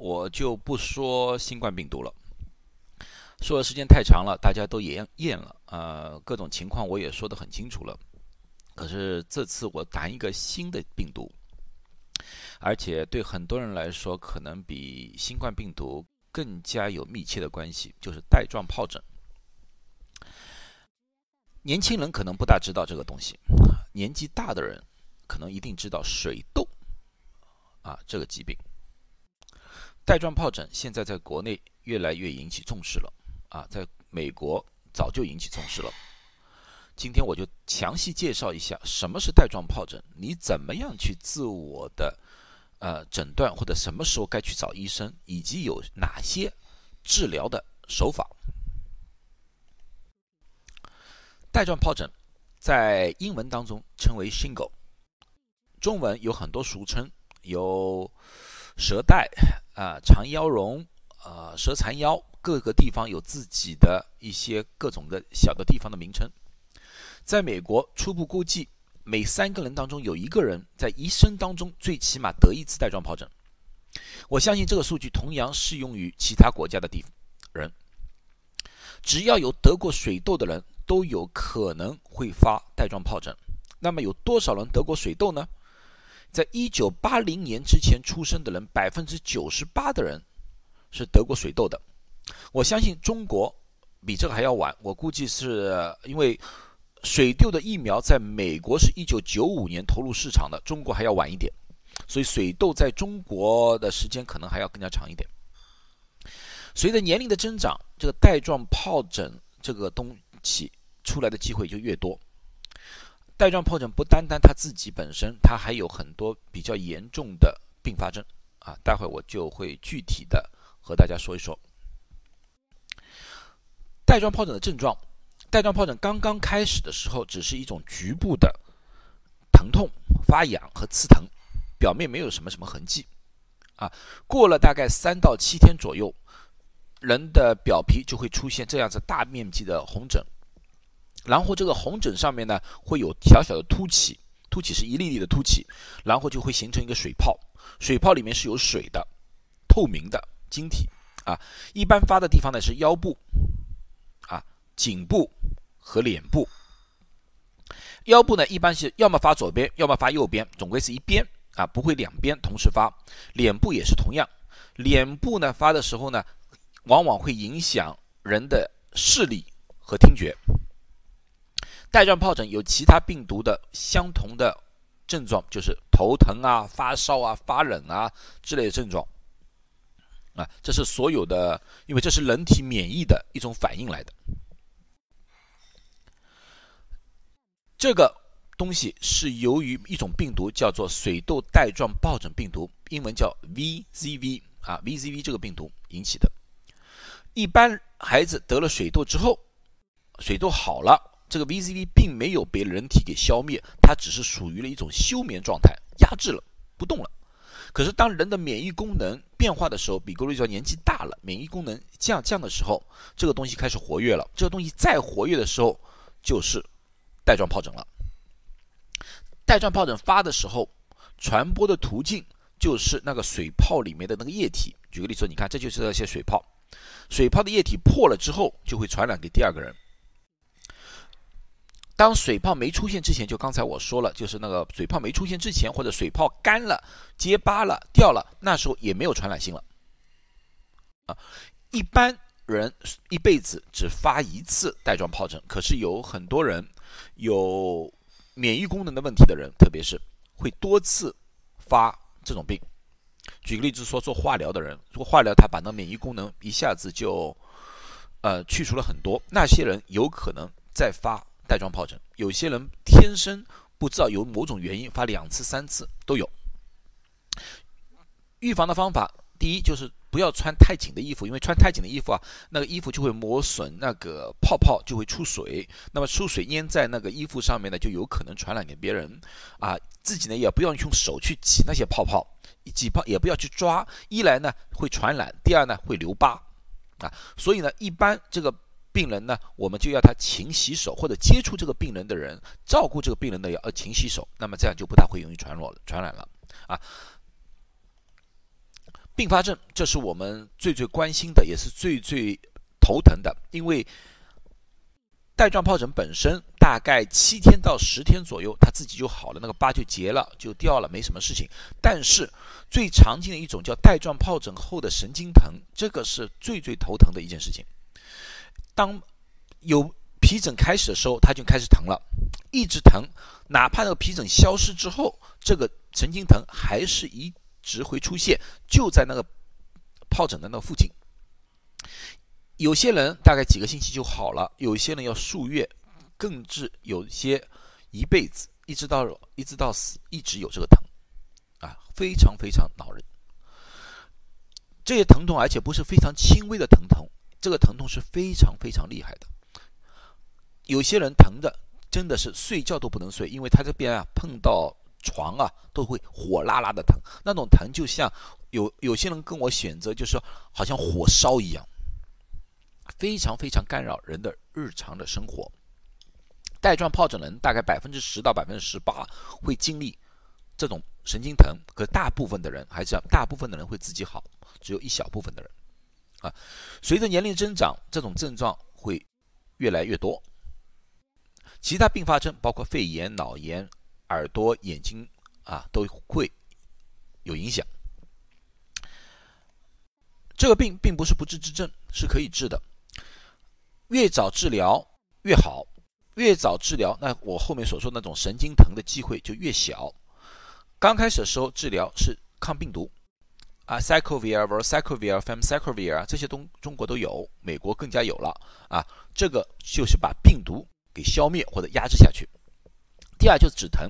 我就不说新冠病毒了，说的时间太长了，大家都厌厌了。呃，各种情况我也说得很清楚了。可是这次我谈一个新的病毒，而且对很多人来说，可能比新冠病毒更加有密切的关系，就是带状疱疹。年轻人可能不大知道这个东西，年纪大的人可能一定知道水痘啊这个疾病。带状疱疹现在在国内越来越引起重视了啊，在美国早就引起重视了。今天我就详细介绍一下什么是带状疱疹，你怎么样去自我的呃诊断，或者什么时候该去找医生，以及有哪些治疗的手法。带状疱疹在英文当中称为 shingle，中文有很多俗称，有蛇带啊、长腰绒啊、蛇缠腰，各个地方有自己的一些各种的小的地方的名称。在美国，初步估计每三个人当中有一个人在一生当中最起码得一次带状疱疹。我相信这个数据同样适用于其他国家的地人。只要有得过水痘的人，都有可能会发带状疱疹。那么有多少人得过水痘呢？在一九八零年之前出生的人，百分之九十八的人是得过水痘的。我相信中国比这个还要晚，我估计是因为。水痘的疫苗在美国是一九九五年投入市场的，中国还要晚一点，所以水痘在中国的时间可能还要更加长一点。随着年龄的增长，这个带状疱疹这个东西出来的机会就越多。带状疱疹不单单它自己本身，它还有很多比较严重的并发症啊，待会我就会具体的和大家说一说带状疱疹的症状。带状疱疹刚刚开始的时候，只是一种局部的疼痛、发痒和刺疼，表面没有什么什么痕迹。啊，过了大概三到七天左右，人的表皮就会出现这样子大面积的红疹，然后这个红疹上面呢会有小小的凸起，凸起是一粒粒的凸起，然后就会形成一个水泡，水泡里面是有水的，透明的晶体。啊，一般发的地方呢是腰部。啊颈部和脸部，腰部呢一般是要么发左边，要么发右边，总归是一边啊，不会两边同时发。脸部也是同样，脸部呢发的时候呢，往往会影响人的视力和听觉。带状疱疹有其他病毒的相同的症状，就是头疼啊、发烧啊、发冷啊之类的症状啊，这是所有的，因为这是人体免疫的一种反应来的。这个东西是由于一种病毒叫做水痘带状疱疹病毒，英文叫 VZV 啊，VZV 这个病毒引起的。一般孩子得了水痘之后，水痘好了，这个 VZV 并没有被人体给消灭，它只是属于了一种休眠状态，压制了，不动了。可是当人的免疫功能变化的时候，比如说年纪大了，免疫功能降降的时候，这个东西开始活跃了。这个东西再活跃的时候，就是。带状疱疹了。带状疱疹发的时候，传播的途径就是那个水泡里面的那个液体。举个例子，你看，这就是那些水泡，水泡的液体破了之后，就会传染给第二个人。当水泡没出现之前，就刚才我说了，就是那个水泡没出现之前，或者水泡干了、结疤了、掉了，那时候也没有传染性了。啊，一般人一辈子只发一次带状疱疹，可是有很多人。有免疫功能的问题的人，特别是会多次发这种病。举个例子说，做化疗的人，如果化疗他把那免疫功能一下子就呃去除了很多，那些人有可能再发带状疱疹。有些人天生不知道有某种原因发两次、三次都有。预防的方法，第一就是。不要穿太紧的衣服，因为穿太紧的衣服啊，那个衣服就会磨损，那个泡泡就会出水。那么出水粘在那个衣服上面呢，就有可能传染给别人。啊，自己呢也不要用手去挤那些泡泡，挤泡也不要去抓。一来呢会传染，第二呢会留疤。啊，所以呢一般这个病人呢，我们就要他勤洗手，或者接触这个病人的人，照顾这个病人的要勤洗手。那么这样就不大会容易传染传染了。啊。并发症，这是我们最最关心的，也是最最头疼的，因为带状疱疹本身大概七天到十天左右，它自己就好了，那个疤就结了，就掉了，没什么事情。但是最常见的一种叫带状疱疹后的神经疼，这个是最最头疼的一件事情。当有皮疹开始的时候，它就开始疼了，一直疼，哪怕那个皮疹消失之后，这个神经疼还是一直会出现，就在那个疱疹的那附近。有些人大概几个星期就好了，有些人要数月，更至有些一辈子，一直到一直到死，一直有这个疼，啊，非常非常恼人。这些疼痛，而且不是非常轻微的疼痛，这个疼痛是非常非常厉害的。有些人疼的真的是睡觉都不能睡，因为他这边啊碰到床啊都会火辣辣的疼，那种疼就像有有些人跟我选择就是好像火烧一样，非常非常干扰人的日常的生活。带状疱疹人大概百分之十到百分之十八会经历这种神经疼，可大部分的人还是要大部分的人会自己好，只有一小部分的人啊。随着年龄增长，这种症状会越来越多。其他并发症包括肺炎、脑炎、耳朵、眼睛啊，都会有影响。这个病并不是不治之症，是可以治的。越早治疗越好，越早治疗，那我后面所说那种神经疼的机会就越小。刚开始的时候治疗是抗病毒啊，cyclovir、valcyclovir、famciclovir 这些东中国都有，美国更加有了啊。这个就是把病毒。给消灭或者压制下去。第二就是止疼，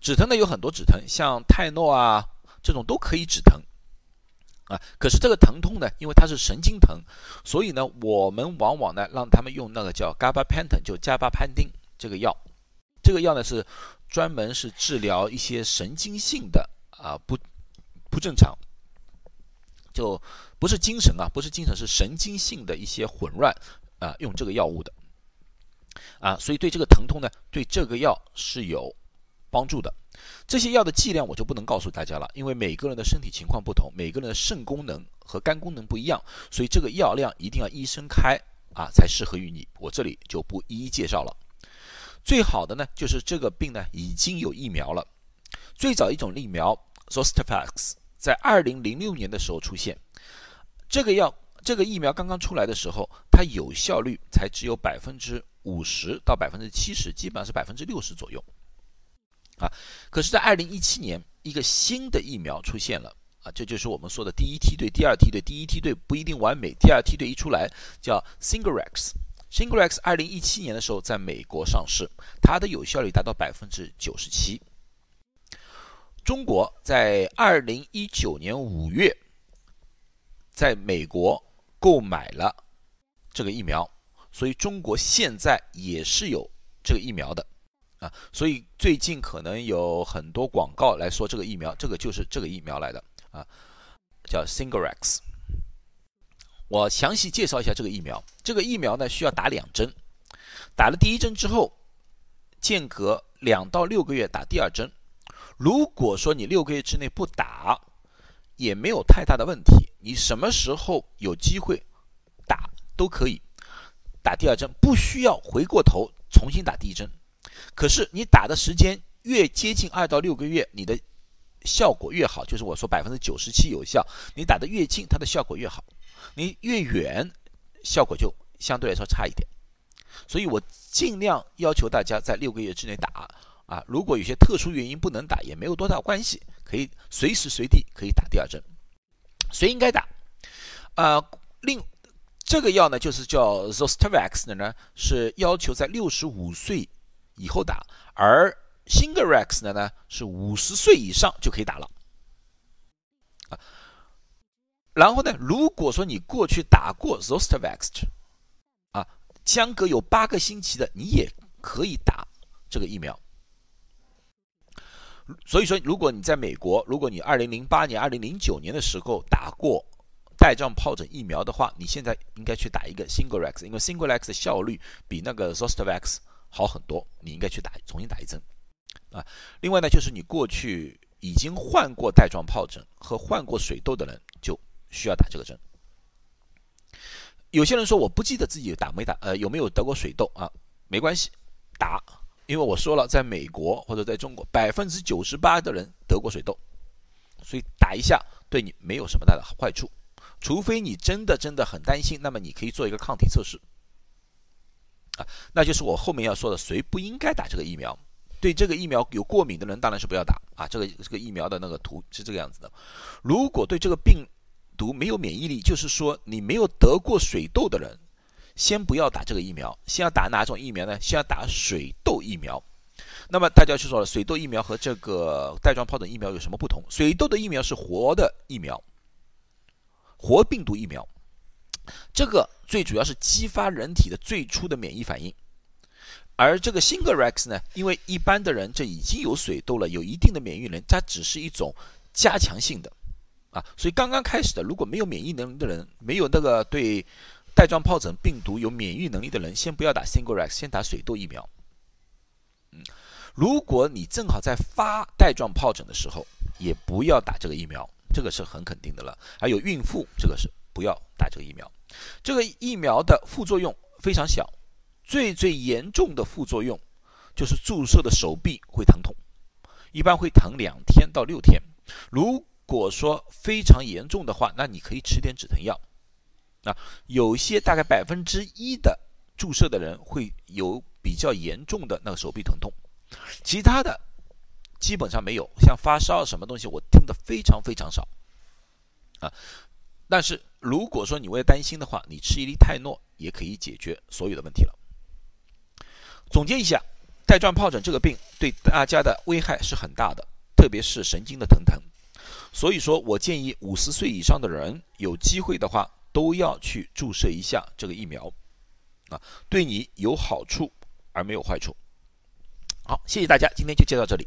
止疼呢有很多止疼，像泰诺啊这种都可以止疼啊。可是这个疼痛呢，因为它是神经疼，所以呢我们往往呢让他们用那个叫 gabapentin，就加巴潘丁这个药。这个药呢是专门是治疗一些神经性的啊不不正常，就不是精神啊，不是精神，是神经性的一些混乱啊，用这个药物的。啊，所以对这个疼痛呢，对这个药是有帮助的。这些药的剂量我就不能告诉大家了，因为每个人的身体情况不同，每个人的肾功能和肝功能不一样，所以这个药量一定要医生开啊，才适合于你。我这里就不一一介绍了。最好的呢，就是这个病呢已经有疫苗了。最早一种疫苗 Zostavax 在二零零六年的时候出现，这个药这个疫苗刚刚出来的时候，它有效率才只有百分之。五十到百分之七十，基本上是百分之六十左右，啊，可是，在二零一七年，一个新的疫苗出现了，啊，这就是我们说的第一梯队、第二梯队。第一梯队不一定完美，第二梯队一出来叫 Singlex，Singlex 二零一七年的时候在美国上市，它的有效率达到百分之九十七。中国在二零一九年五月，在美国购买了这个疫苗。所以中国现在也是有这个疫苗的，啊，所以最近可能有很多广告来说这个疫苗，这个就是这个疫苗来的啊，叫 Singlex。我详细介绍一下这个疫苗。这个疫苗呢需要打两针，打了第一针之后，间隔两到六个月打第二针。如果说你六个月之内不打，也没有太大的问题，你什么时候有机会打都可以。打第二针不需要回过头重新打第一针，可是你打的时间越接近二到六个月，你的效果越好，就是我说百分之九十七有效。你打的越近，它的效果越好；你越远，效果就相对来说差一点。所以我尽量要求大家在六个月之内打啊。如果有些特殊原因不能打，也没有多大关系，可以随时随地可以打第二针。谁应该打？啊，另。这个药呢，就是叫 Zostavax 的呢，是要求在六十五岁以后打，而 Singlex 的呢是五十岁以上就可以打了。啊，然后呢，如果说你过去打过 Zostavax，啊，相隔有八个星期的，你也可以打这个疫苗。所以说，如果你在美国，如果你二零零八年、二零零九年的时候打过。带状疱疹疫苗的话，你现在应该去打一个 Singlex，因为 Singlex 的效率比那个 Zostavax 好很多，你应该去打，重新打一针啊。另外呢，就是你过去已经患过带状疱疹和患过水痘的人，就需要打这个针。有些人说我不记得自己打没打，呃，有没有得过水痘啊？没关系，打，因为我说了，在美国或者在中国，百分之九十八的人得过水痘，所以打一下对你没有什么大的坏处，除非你真的真的很担心，那么你可以做一个抗体测试，啊，那就是我后面要说的，谁不应该打这个疫苗？对这个疫苗有过敏的人当然是不要打啊，这个这个疫苗的那个图是这个样子的，如果对这个病。毒没有免疫力，就是说你没有得过水痘的人，先不要打这个疫苗，先要打哪种疫苗呢？先要打水痘疫苗。那么大家就说了，水痘疫苗和这个带状疱疹疫苗有什么不同？水痘的疫苗是活的疫苗，活病毒疫苗，这个最主要是激发人体的最初的免疫反应。而这个 Shingrix 呢，因为一般的人这已经有水痘了，有一定的免疫力，它只是一种加强性的。啊，所以刚刚开始的，如果没有免疫能力的人，没有那个对带状疱疹病毒有免疫能力的人，先不要打 Singlerex，先打水痘疫苗。嗯，如果你正好在发带状疱疹的时候，也不要打这个疫苗，这个是很肯定的了。还有孕妇，这个是不要打这个疫苗。这个疫苗的副作用非常小，最最严重的副作用就是注射的手臂会疼痛，一般会疼两天到六天。如果说非常严重的话，那你可以吃点止疼药。啊，有些大概百分之一的注射的人会有比较严重的那个手臂疼痛，其他的基本上没有。像发烧什么东西，我听的非常非常少。啊，但是如果说你为了担心的话，你吃一粒泰诺也可以解决所有的问题了。总结一下，带状疱疹这个病对大家的危害是很大的，特别是神经的疼疼。所以说我建议五十岁以上的人有机会的话，都要去注射一下这个疫苗，啊，对你有好处而没有坏处。好，谢谢大家，今天就介绍这里。